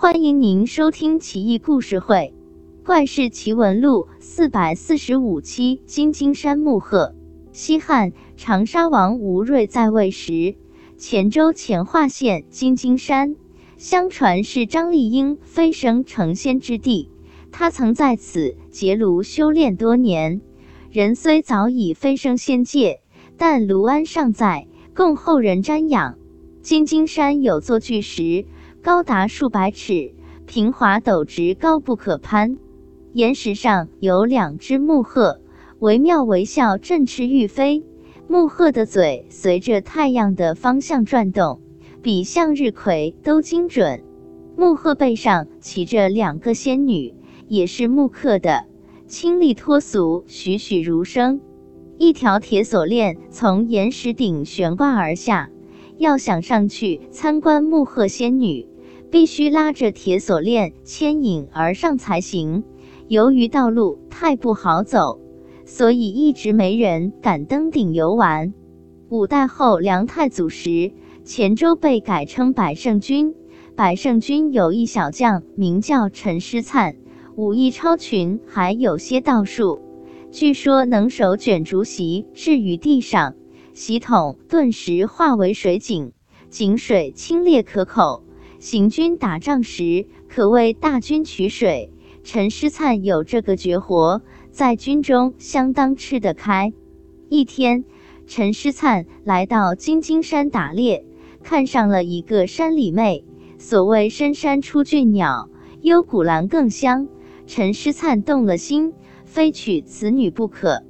欢迎您收听《奇异故事会·怪事奇闻录》四百四十五期。金金山木鹤。西汉长沙王吴瑞在位时，黔州乾化县金金山，相传是张丽英飞升成仙之地。他曾在此结庐修炼多年，人虽早已飞升仙界，但庐安尚在，供后人瞻仰。金金山有座巨石。高达数百尺，平滑陡直，高不可攀。岩石上有两只木鹤，惟妙惟肖，振翅欲飞。木鹤的嘴随着太阳的方向转动，比向日葵都精准。木鹤背上骑着两个仙女，也是木刻的，清丽脱俗，栩栩如生。一条铁锁链从岩石顶悬挂而下，要想上去参观木鹤仙女。必须拉着铁锁链牵引而上才行。由于道路太不好走，所以一直没人敢登顶游玩。五代后梁太祖时，黔州被改称百胜军。百胜军有一小将名叫陈师灿，武艺超群，还有些道术。据说能手卷竹席置于地上，席筒顿时化为水井，井水清冽可口。行军打仗时，可谓大军取水。陈师灿有这个绝活，在军中相当吃得开。一天，陈师灿来到金睛山打猎，看上了一个山里妹。所谓深山出俊鸟，幽谷兰更香。陈师灿动了心，非娶此女不可。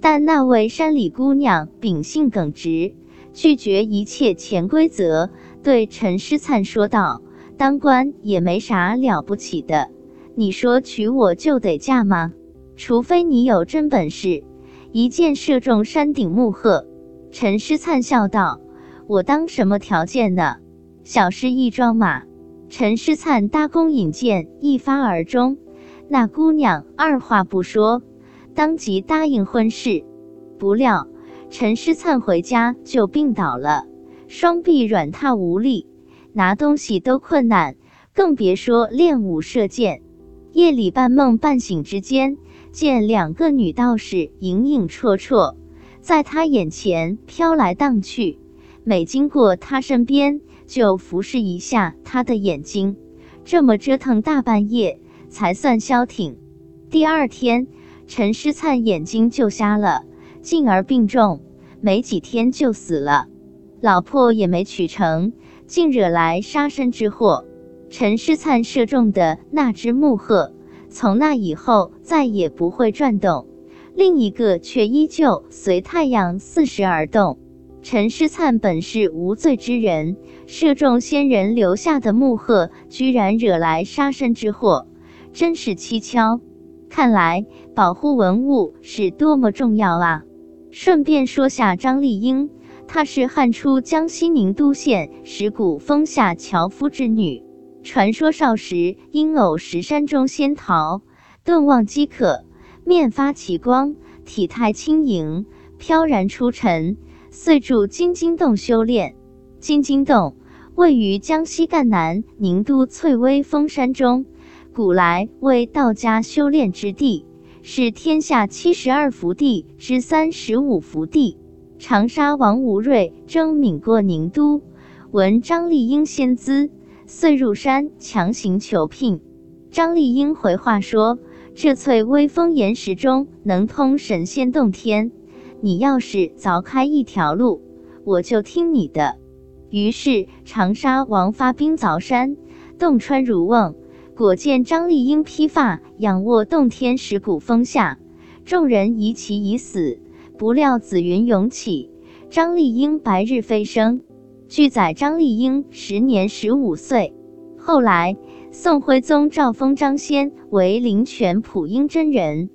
但那位山里姑娘秉性耿直，拒绝一切潜规则。对陈师灿说道：“当官也没啥了不起的，你说娶我就得嫁吗？除非你有真本事，一箭射中山顶木鹤。”陈师灿笑道：“我当什么条件呢？小事一桩嘛。”陈师灿搭弓引箭，一发而中。那姑娘二话不说，当即答应婚事。不料陈师灿回家就病倒了。双臂软塌无力，拿东西都困难，更别说练武射箭。夜里半梦半醒之间，见两个女道士影影绰绰，在他眼前飘来荡去，每经过他身边，就服侍一下他的眼睛。这么折腾大半夜，才算消停。第二天，陈师灿眼睛就瞎了，进而病重，没几天就死了。老婆也没娶成，竟惹来杀身之祸。陈师灿射中的那只木鹤，从那以后再也不会转动，另一个却依旧随太阳四时而动。陈师灿本是无罪之人，射中仙人留下的木鹤，居然惹来杀身之祸，真是蹊跷。看来保护文物是多么重要啊！顺便说下张丽英。她是汉初江西宁都县石鼓峰下樵夫之女，传说少时因偶石山中仙桃，顿望饥渴，面发奇光，体态轻盈，飘然出尘，遂住金睛洞修炼。金睛洞位于江西赣南宁都翠微峰山中，古来为道家修炼之地，是天下七十二福地之三十五福地。长沙王吴瑞征闽过宁都，闻张丽英仙姿，遂入山强行求聘。张丽英回话说：“这翠微峰岩石中能通神仙洞天，你要是凿开一条路，我就听你的。”于是长沙王发兵凿山，洞穿如瓮，果见张丽英披发仰卧洞天石鼓峰下，众人疑其已死。不料紫云涌起，张丽英白日飞升。据载，张丽英时年十五岁。后来，宋徽宗诏封张先为灵泉普音真人。